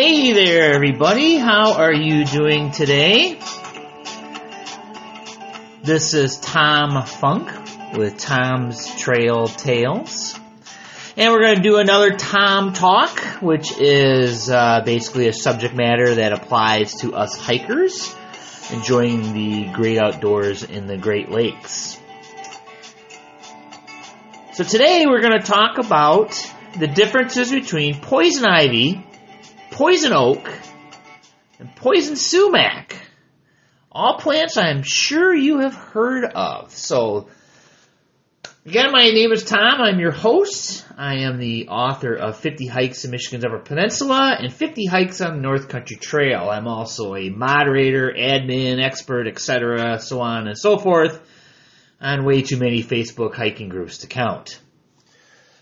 Hey there, everybody. How are you doing today? This is Tom Funk with Tom's Trail Tales. And we're going to do another Tom Talk, which is uh, basically a subject matter that applies to us hikers enjoying the great outdoors in the Great Lakes. So today we're going to talk about the differences between poison ivy, poison oak, and poison sumac. All plants I'm sure you have heard of. So, again, my name is Tom. I'm your host. I am the author of 50 Hikes in Michigan's Upper Peninsula and 50 Hikes on the North Country Trail. I'm also a moderator, admin, expert, etc., so on and so forth on way too many Facebook hiking groups to count.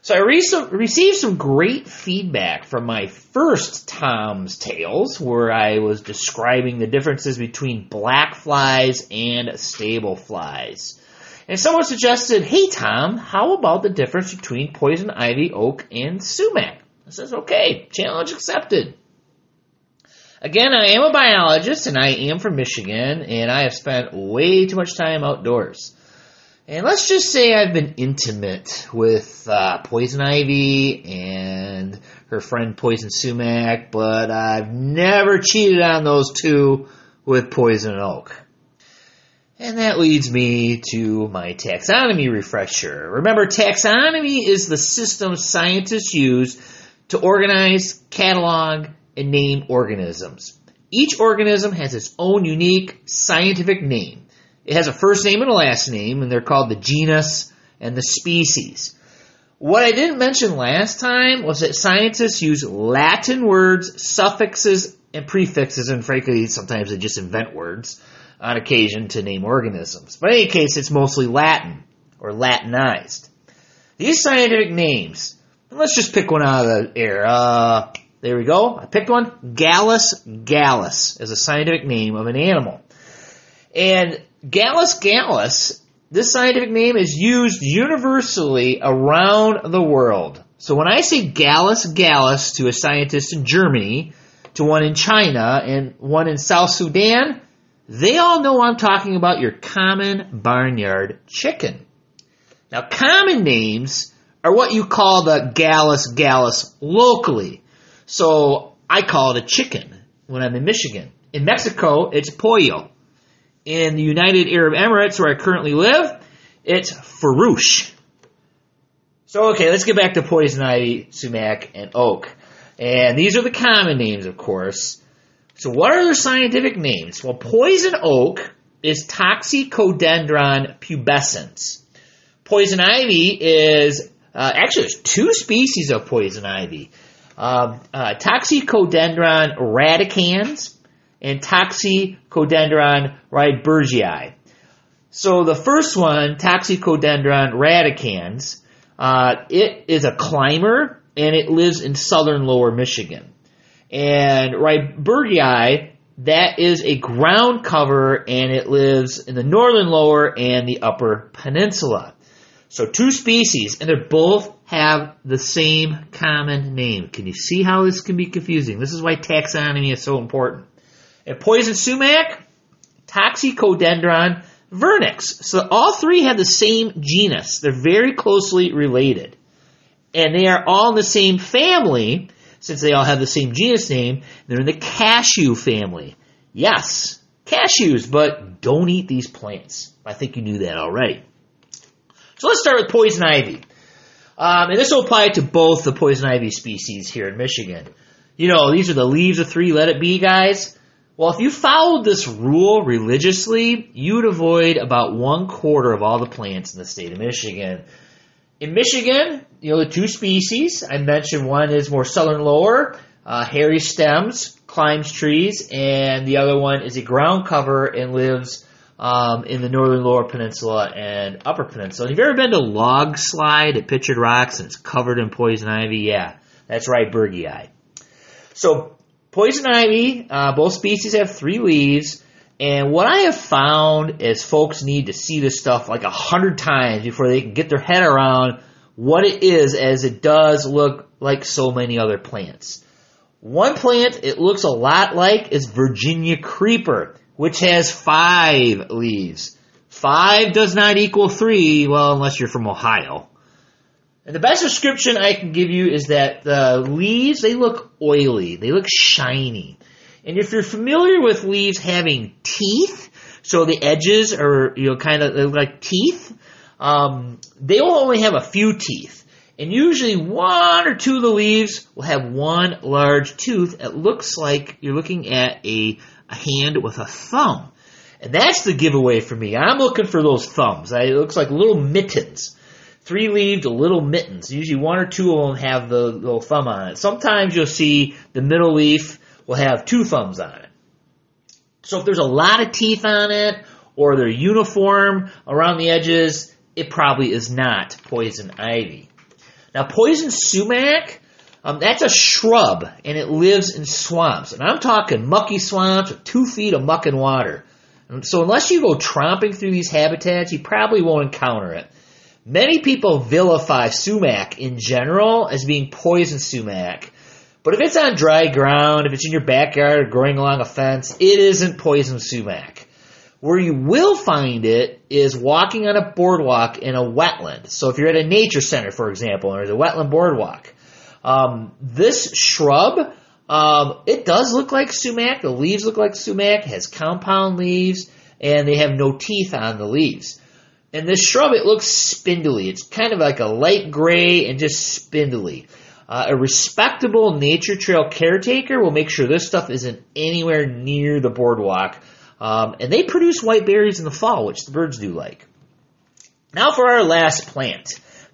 So I re- received some great feedback from my first Tom's Tales, where I was describing the differences between black flies and stable flies. And someone suggested, hey Tom, how about the difference between poison ivy, oak, and sumac? I says, okay, challenge accepted. Again, I am a biologist and I am from Michigan and I have spent way too much time outdoors. And let's just say I've been intimate with uh, Poison Ivy and her friend Poison Sumac, but I've never cheated on those two with Poison Oak. And that leads me to my taxonomy refresher. Remember, taxonomy is the system scientists use to organize, catalog, and name organisms. Each organism has its own unique scientific name. It has a first name and a last name, and they're called the genus and the species. What I didn't mention last time was that scientists use Latin words, suffixes, and prefixes, and frankly, sometimes they just invent words on occasion to name organisms. But in any case, it's mostly Latin or Latinized. These scientific names, let's just pick one out of the air. Uh, there we go. I picked one. Gallus gallus is a scientific name of an animal. And Gallus gallus, this scientific name is used universally around the world. So when I say Gallus gallus to a scientist in Germany, to one in China, and one in South Sudan, they all know I'm talking about your common barnyard chicken. Now, common names are what you call the Gallus gallus locally. So I call it a chicken when I'm in Michigan. In Mexico, it's pollo in the United Arab Emirates, where I currently live, it's Farouche. So, okay, let's get back to poison ivy, sumac, and oak. And these are the common names, of course. So, what are their scientific names? Well, poison oak is Toxicodendron pubescens. Poison ivy is uh, actually there's two species of poison ivy. Uh, uh, Toxicodendron radicans and Toxicodendron rydbergii. So the first one, Toxicodendron radicans, uh, it is a climber and it lives in southern lower Michigan. And rydbergii, that is a ground cover and it lives in the northern lower and the upper peninsula. So two species and they both have the same common name. Can you see how this can be confusing? This is why taxonomy is so important. And poison sumac, Toxicodendron vernix. So all three have the same genus. They're very closely related. And they are all in the same family, since they all have the same genus name. They're in the cashew family. Yes, cashews, but don't eat these plants. I think you knew that already. So let's start with poison ivy. Um, and this will apply to both the poison ivy species here in Michigan. You know, these are the leaves of three, let it be guys. Well, if you followed this rule religiously, you would avoid about one quarter of all the plants in the state of Michigan. In Michigan, you know, the two species, I mentioned one is more southern lower, uh, hairy stems, climbs trees, and the other one is a ground cover and lives um, in the northern lower peninsula and upper peninsula. Have you ever been to Log Slide at Pictured Rocks and it's covered in poison ivy? Yeah, that's right, Eye. So Poison ivy, uh, both species have three leaves. And what I have found is folks need to see this stuff like a hundred times before they can get their head around what it is as it does look like so many other plants. One plant it looks a lot like is Virginia creeper, which has five leaves. Five does not equal three, well, unless you're from Ohio. And the best description I can give you is that the leaves, they look oily. They look shiny. And if you're familiar with leaves having teeth, so the edges are, you know, kind of like teeth, um, they will only have a few teeth. And usually one or two of the leaves will have one large tooth that looks like you're looking at a, a hand with a thumb. And that's the giveaway for me. I'm looking for those thumbs. It looks like little mittens. Three leaved little mittens. Usually one or two of them have the little thumb on it. Sometimes you'll see the middle leaf will have two thumbs on it. So if there's a lot of teeth on it, or they're uniform around the edges, it probably is not poison ivy. Now poison sumac, um, that's a shrub, and it lives in swamps. And I'm talking mucky swamps with two feet of muck and water. So unless you go tromping through these habitats, you probably won't encounter it. Many people vilify sumac in general as being poison sumac. But if it's on dry ground, if it's in your backyard or growing along a fence, it isn't poison sumac. Where you will find it is walking on a boardwalk in a wetland. So if you're at a nature center, for example, or the wetland boardwalk, um, this shrub, um, it does look like sumac. The leaves look like sumac. Has compound leaves, and they have no teeth on the leaves. And this shrub, it looks spindly. It's kind of like a light gray and just spindly. Uh, a respectable nature trail caretaker will make sure this stuff isn't anywhere near the boardwalk. Um, and they produce white berries in the fall, which the birds do like. Now for our last plant,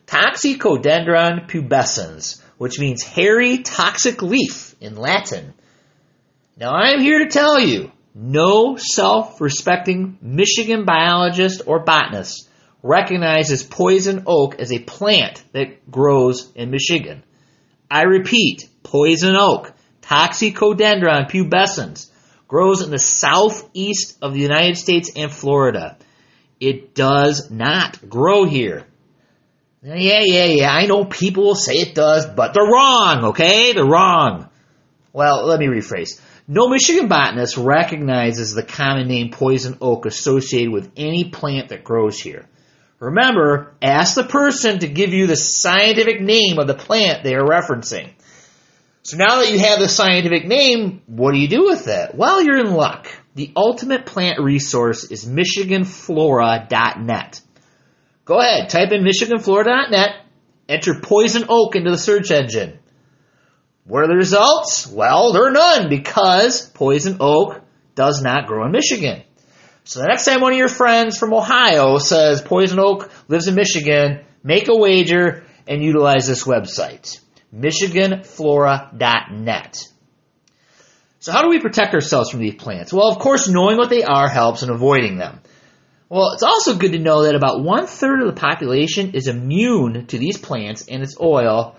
Toxicodendron pubescens, which means hairy toxic leaf in Latin. Now I'm here to tell you, no self-respecting Michigan biologist or botanist recognizes poison oak as a plant that grows in Michigan. I repeat, poison oak, Toxicodendron pubescens, grows in the southeast of the United States and Florida. It does not grow here. Yeah, yeah, yeah, I know people will say it does, but they're wrong, okay? They're wrong. Well, let me rephrase. No Michigan botanist recognizes the common name poison oak associated with any plant that grows here. Remember, ask the person to give you the scientific name of the plant they are referencing. So now that you have the scientific name, what do you do with it? Well, you're in luck. The ultimate plant resource is MichiganFlora.net. Go ahead, type in MichiganFlora.net, enter poison oak into the search engine. What are the results? Well, there are none because poison oak does not grow in Michigan. So the next time one of your friends from Ohio says Poison Oak lives in Michigan, make a wager and utilize this website, MichiganFlora.net. So how do we protect ourselves from these plants? Well, of course, knowing what they are helps in avoiding them. Well, it's also good to know that about one third of the population is immune to these plants and its oil,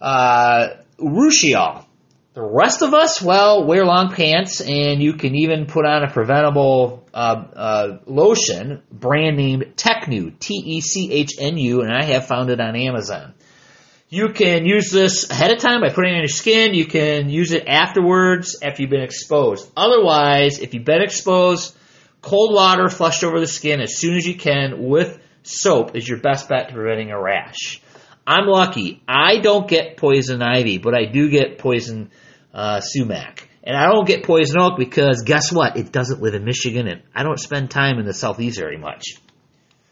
uh, urushiol. The rest of us, well, wear long pants, and you can even put on a preventable uh, uh, lotion, brand name Technu, T-E-C-H-N-U, and I have found it on Amazon. You can use this ahead of time by putting it on your skin. You can use it afterwards after you've been exposed. Otherwise, if you've been exposed, cold water flushed over the skin as soon as you can with soap is your best bet to preventing a rash. I'm lucky. I don't get poison ivy, but I do get poison uh, sumac. And I don't get poison oak because guess what? It doesn't live in Michigan and I don't spend time in the southeast very much.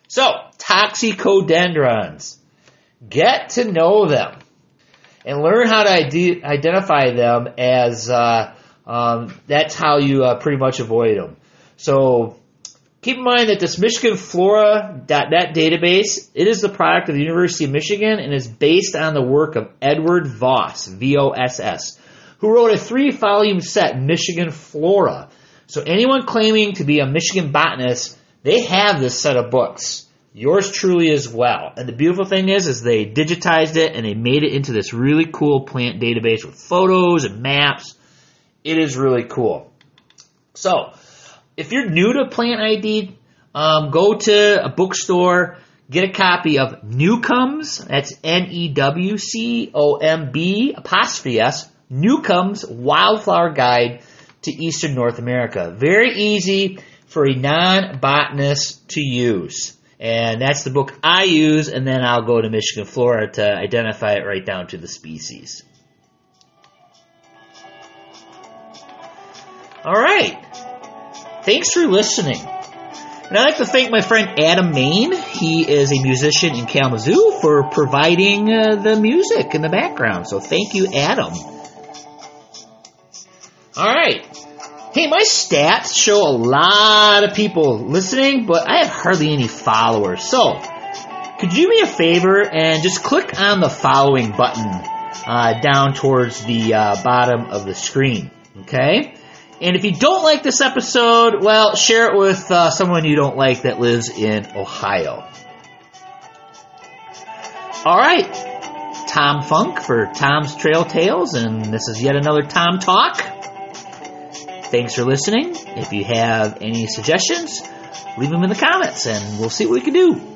So, toxicodendrons. Get to know them and learn how to ide- identify them as uh, um, that's how you uh, pretty much avoid them. So, Keep in mind that this MichiganFlora.net database, it is the product of the University of Michigan and is based on the work of Edward Voss, V-O-S-S, who wrote a three-volume set, Michigan Flora. So anyone claiming to be a Michigan botanist, they have this set of books. Yours truly as well. And the beautiful thing is, is they digitized it and they made it into this really cool plant database with photos and maps. It is really cool. So, if you're new to Plant ID, um, go to a bookstore, get a copy of Newcomb's, that's N-E-W-C-O-M-B apostrophe S, Newcomb's Wildflower Guide to Eastern North America. Very easy for a non-botanist to use. And that's the book I use, and then I'll go to Michigan Flora to identify it right down to the species. All right. Thanks for listening. And I'd like to thank my friend Adam Main. He is a musician in Kalamazoo for providing uh, the music in the background. So thank you, Adam. All right. Hey, my stats show a lot of people listening, but I have hardly any followers. So, could you do me a favor and just click on the following button uh, down towards the uh, bottom of the screen? Okay? And if you don't like this episode, well, share it with uh, someone you don't like that lives in Ohio. All right. Tom Funk for Tom's Trail Tales, and this is yet another Tom Talk. Thanks for listening. If you have any suggestions, leave them in the comments and we'll see what we can do.